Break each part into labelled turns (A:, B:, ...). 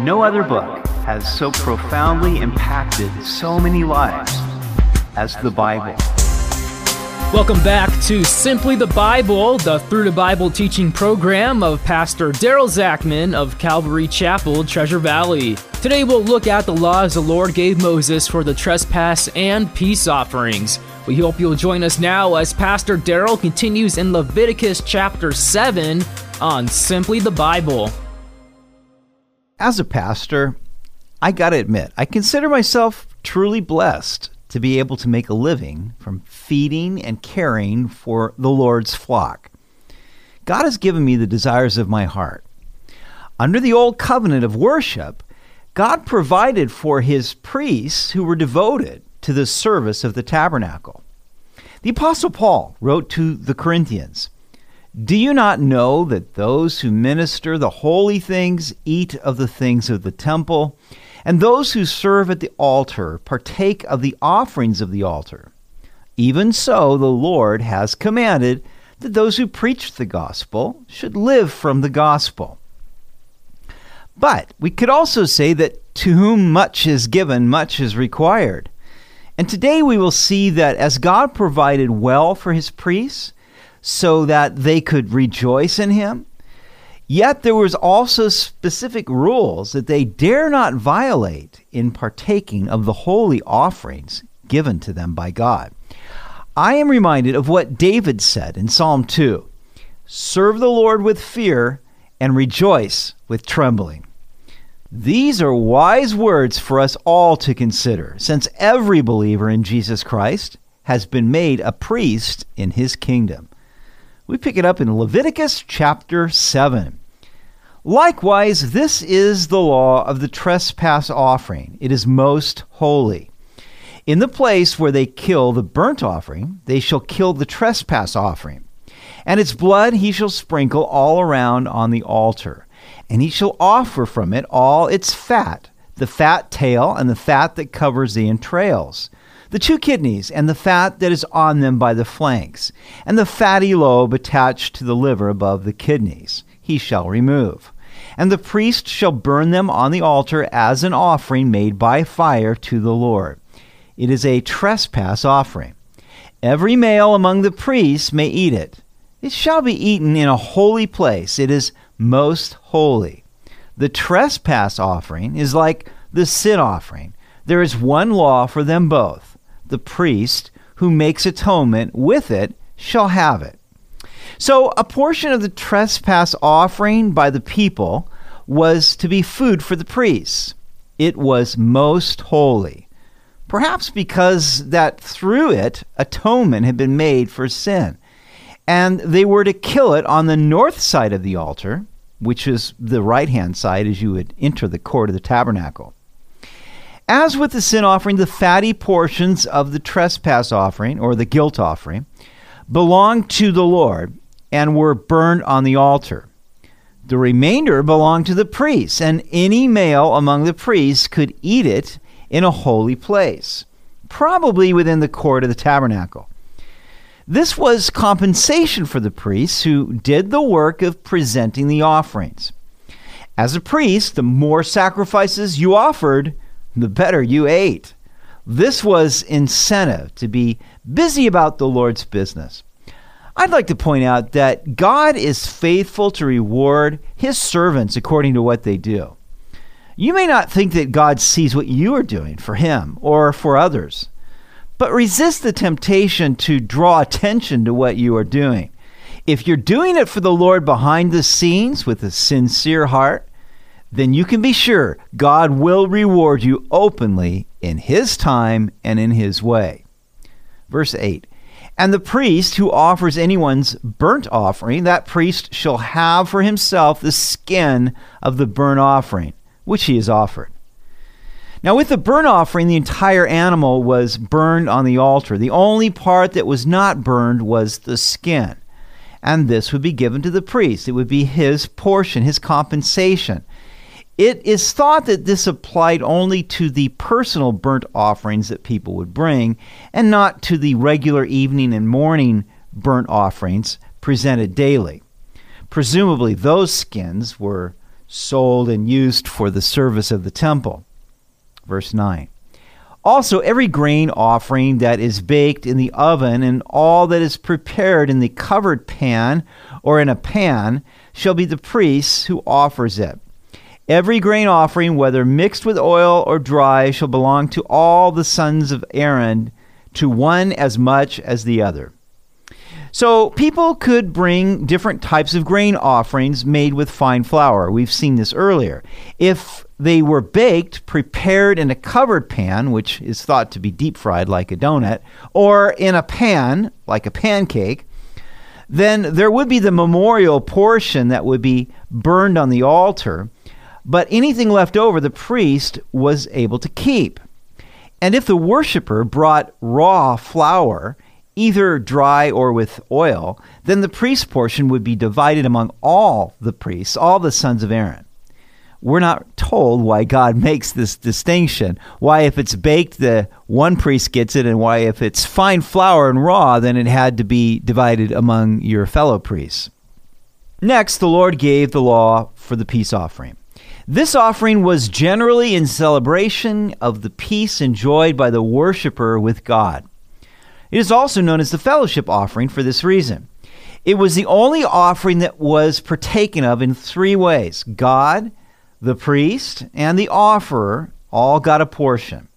A: No other book has so profoundly impacted so many lives as the Bible.
B: Welcome back to Simply the Bible, the Through the Bible teaching program of Pastor Daryl Zachman of Calvary Chapel, Treasure Valley. Today we'll look at the laws the Lord gave Moses for the trespass and peace offerings. We hope you'll join us now as Pastor Daryl continues in Leviticus chapter 7 on Simply the Bible.
C: As a pastor, I got to admit, I consider myself truly blessed to be able to make a living from feeding and caring for the Lord's flock. God has given me the desires of my heart. Under the old covenant of worship, God provided for his priests who were devoted to the service of the tabernacle. The Apostle Paul wrote to the Corinthians do you not know that those who minister the holy things eat of the things of the temple, and those who serve at the altar partake of the offerings of the altar? Even so, the Lord has commanded that those who preach the gospel should live from the gospel. But we could also say that to whom much is given, much is required. And today we will see that as God provided well for his priests, so that they could rejoice in him. Yet there was also specific rules that they dare not violate in partaking of the holy offerings given to them by God. I am reminded of what David said in Psalm 2 Serve the Lord with fear and rejoice with trembling. These are wise words for us all to consider, since every believer in Jesus Christ has been made a priest in his kingdom. We pick it up in Leviticus chapter 7. Likewise, this is the law of the trespass offering. It is most holy. In the place where they kill the burnt offering, they shall kill the trespass offering. And its blood he shall sprinkle all around on the altar. And he shall offer from it all its fat, the fat tail and the fat that covers the entrails the two kidneys and the fat that is on them by the flanks, and the fatty lobe attached to the liver above the kidneys, he shall remove. And the priest shall burn them on the altar as an offering made by fire to the Lord. It is a trespass offering. Every male among the priests may eat it. It shall be eaten in a holy place. It is most holy. The trespass offering is like the sin offering. There is one law for them both the priest who makes atonement with it shall have it. So, a portion of the trespass offering by the people was to be food for the priests. It was most holy. Perhaps because that through it atonement had been made for sin. And they were to kill it on the north side of the altar, which is the right hand side as you would enter the court of the tabernacle. As with the sin offering, the fatty portions of the trespass offering or the guilt offering belonged to the Lord and were burned on the altar. The remainder belonged to the priests, and any male among the priests could eat it in a holy place, probably within the court of the tabernacle. This was compensation for the priests who did the work of presenting the offerings. As a priest, the more sacrifices you offered, the better you ate. This was incentive to be busy about the Lord's business. I'd like to point out that God is faithful to reward his servants according to what they do. You may not think that God sees what you are doing for him or for others, but resist the temptation to draw attention to what you are doing. If you're doing it for the Lord behind the scenes with a sincere heart, then you can be sure God will reward you openly in His time and in His way. Verse 8 And the priest who offers anyone's burnt offering, that priest shall have for himself the skin of the burnt offering, which he has offered. Now, with the burnt offering, the entire animal was burned on the altar. The only part that was not burned was the skin. And this would be given to the priest. It would be his portion, his compensation. It is thought that this applied only to the personal burnt offerings that people would bring, and not to the regular evening and morning burnt offerings presented daily. Presumably, those skins were sold and used for the service of the temple. Verse 9. Also, every grain offering that is baked in the oven and all that is prepared in the covered pan or in a pan shall be the priest's who offers it. Every grain offering, whether mixed with oil or dry, shall belong to all the sons of Aaron, to one as much as the other. So people could bring different types of grain offerings made with fine flour. We've seen this earlier. If they were baked, prepared in a covered pan, which is thought to be deep fried like a donut, or in a pan, like a pancake, then there would be the memorial portion that would be burned on the altar, but anything left over the priest was able to keep. And if the worshiper brought raw flour, either dry or with oil, then the priest portion would be divided among all the priests, all the sons of Aaron. We're not told why God makes this distinction. Why, if it's baked, the one priest gets it, and why, if it's fine flour and raw, then it had to be divided among your fellow priests. Next, the Lord gave the law for the peace offering. This offering was generally in celebration of the peace enjoyed by the worshiper with God. It is also known as the fellowship offering for this reason. It was the only offering that was partaken of in three ways God, the priest, and the offerer all got a portion.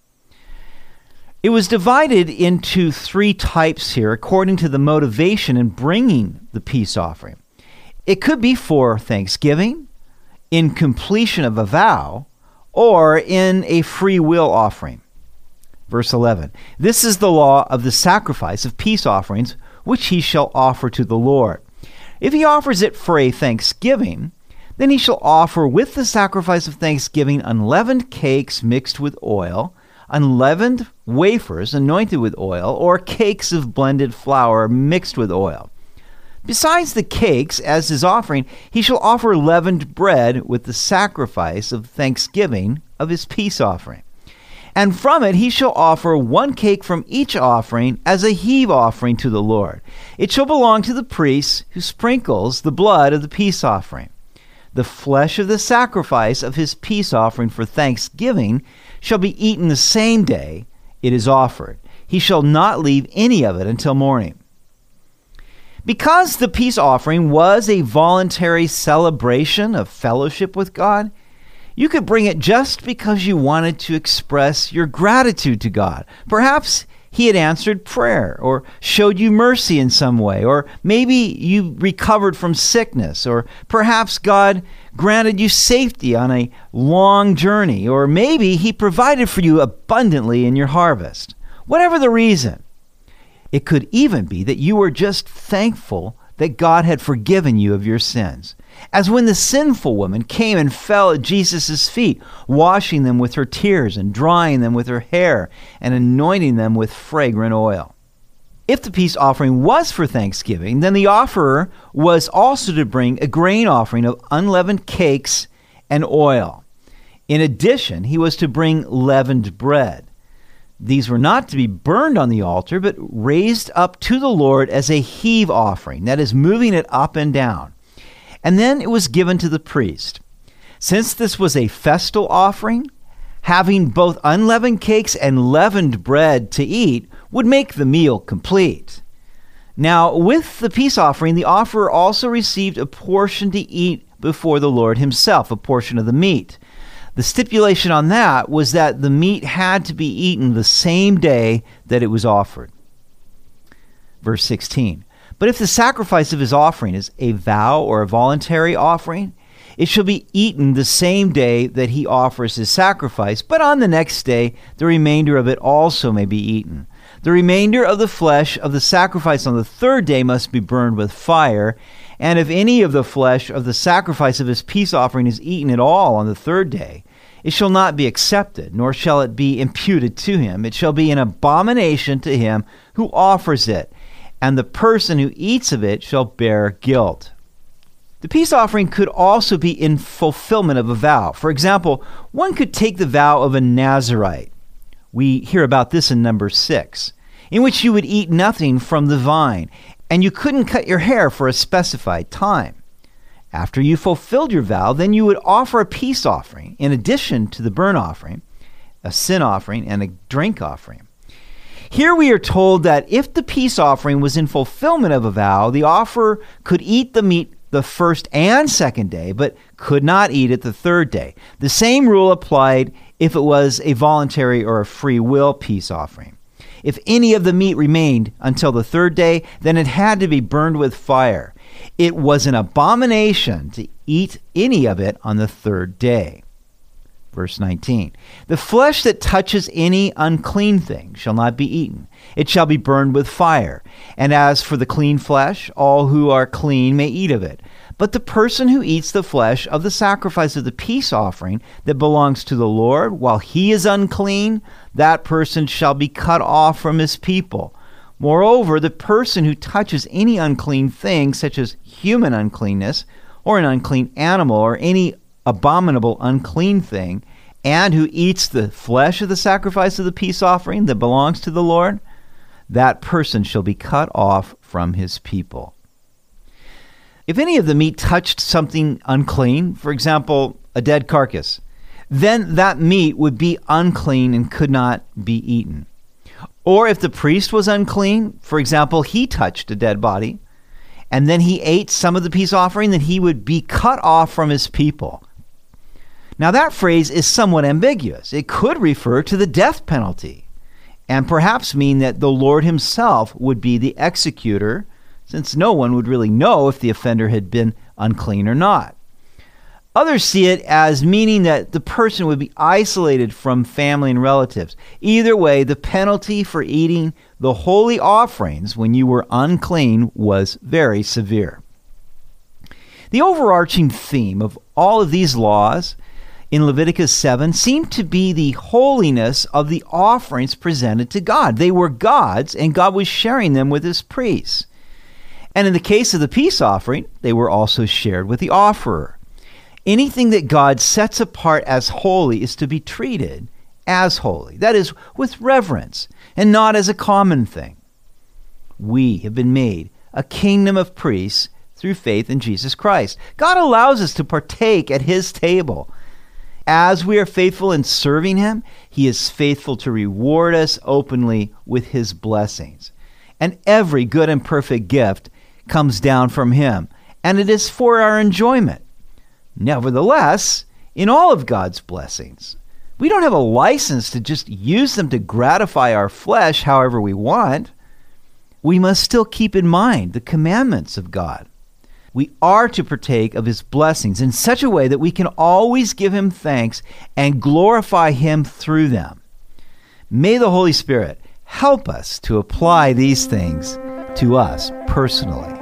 C: It was divided into three types here according to the motivation in bringing the peace offering. It could be for thanksgiving, in completion of a vow, or in a free will offering. Verse 11 This is the law of the sacrifice of peace offerings, which he shall offer to the Lord. If he offers it for a thanksgiving, then he shall offer with the sacrifice of thanksgiving unleavened cakes mixed with oil, unleavened wafers anointed with oil, or cakes of blended flour mixed with oil. Besides the cakes, as his offering, he shall offer leavened bread with the sacrifice of thanksgiving of his peace offering. And from it he shall offer one cake from each offering as a heave offering to the Lord. It shall belong to the priest who sprinkles the blood of the peace offering. The flesh of the sacrifice of his peace offering for thanksgiving shall be eaten the same day it is offered. He shall not leave any of it until morning. Because the peace offering was a voluntary celebration of fellowship with God, you could bring it just because you wanted to express your gratitude to God. Perhaps He had answered prayer or showed you mercy in some way, or maybe you recovered from sickness, or perhaps God granted you safety on a long journey, or maybe He provided for you abundantly in your harvest. Whatever the reason, it could even be that you were just thankful that God had forgiven you of your sins. As when the sinful woman came and fell at Jesus' feet, washing them with her tears and drying them with her hair and anointing them with fragrant oil. If the peace offering was for thanksgiving, then the offerer was also to bring a grain offering of unleavened cakes and oil. In addition, he was to bring leavened bread. These were not to be burned on the altar, but raised up to the Lord as a heave offering, that is, moving it up and down. And then it was given to the priest. Since this was a festal offering, having both unleavened cakes and leavened bread to eat would make the meal complete. Now, with the peace offering, the offerer also received a portion to eat before the Lord himself, a portion of the meat. The stipulation on that was that the meat had to be eaten the same day that it was offered. Verse 16. But if the sacrifice of his offering is a vow or a voluntary offering, it shall be eaten the same day that he offers his sacrifice, but on the next day the remainder of it also may be eaten. The remainder of the flesh of the sacrifice on the third day must be burned with fire, and if any of the flesh of the sacrifice of his peace offering is eaten at all on the third day, it shall not be accepted, nor shall it be imputed to him. It shall be an abomination to him who offers it, and the person who eats of it shall bear guilt. The peace offering could also be in fulfillment of a vow. For example, one could take the vow of a Nazarite. We hear about this in number six, in which you would eat nothing from the vine and you couldn't cut your hair for a specified time. After you fulfilled your vow, then you would offer a peace offering in addition to the burnt offering, a sin offering, and a drink offering. Here we are told that if the peace offering was in fulfillment of a vow, the offerer could eat the meat the first and second day, but could not eat it the third day. The same rule applied if it was a voluntary or a free will peace offering. If any of the meat remained until the third day, then it had to be burned with fire. It was an abomination to eat any of it on the third day. Verse 19 The flesh that touches any unclean thing shall not be eaten, it shall be burned with fire. And as for the clean flesh, all who are clean may eat of it. But the person who eats the flesh of the sacrifice of the peace offering that belongs to the Lord, while he is unclean, that person shall be cut off from his people. Moreover, the person who touches any unclean thing, such as human uncleanness, or an unclean animal, or any abominable unclean thing, and who eats the flesh of the sacrifice of the peace offering that belongs to the Lord, that person shall be cut off from his people. If any of the meat touched something unclean, for example, a dead carcass, then that meat would be unclean and could not be eaten. Or if the priest was unclean, for example, he touched a dead body, and then he ate some of the peace offering, then he would be cut off from his people. Now, that phrase is somewhat ambiguous. It could refer to the death penalty and perhaps mean that the Lord himself would be the executor, since no one would really know if the offender had been unclean or not. Others see it as meaning that the person would be isolated from family and relatives. Either way, the penalty for eating the holy offerings when you were unclean was very severe. The overarching theme of all of these laws in Leviticus 7 seemed to be the holiness of the offerings presented to God. They were God's, and God was sharing them with his priests. And in the case of the peace offering, they were also shared with the offerer. Anything that God sets apart as holy is to be treated as holy, that is, with reverence, and not as a common thing. We have been made a kingdom of priests through faith in Jesus Christ. God allows us to partake at his table as we are faithful in serving Him, He is faithful to reward us openly with His blessings. And every good and perfect gift comes down from Him, and it is for our enjoyment. Nevertheless, in all of God's blessings, we don't have a license to just use them to gratify our flesh however we want. We must still keep in mind the commandments of God we are to partake of his blessings in such a way that we can always give him thanks and glorify him through them. May the Holy Spirit help us to apply these things to us personally.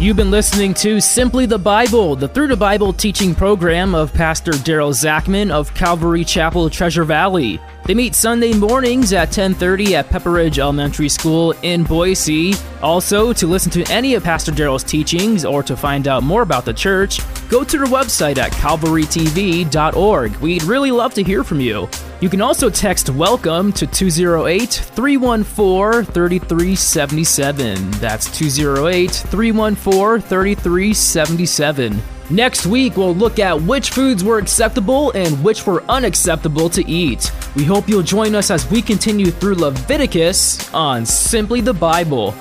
B: You've been listening to Simply the Bible, the Through the Bible teaching program of Pastor Daryl Zachman of Calvary Chapel, Treasure Valley. They meet Sunday mornings at 10:30 at Pepperidge Elementary School in Boise. Also, to listen to any of Pastor Daryl's teachings or to find out more about the church, go to their website at calvarytv.org. We'd really love to hear from you. You can also text welcome to 208 314 3377. That's 208 314 3377. Next week, we'll look at which foods were acceptable and which were unacceptable to eat. We hope you'll join us as we continue through Leviticus on Simply the Bible.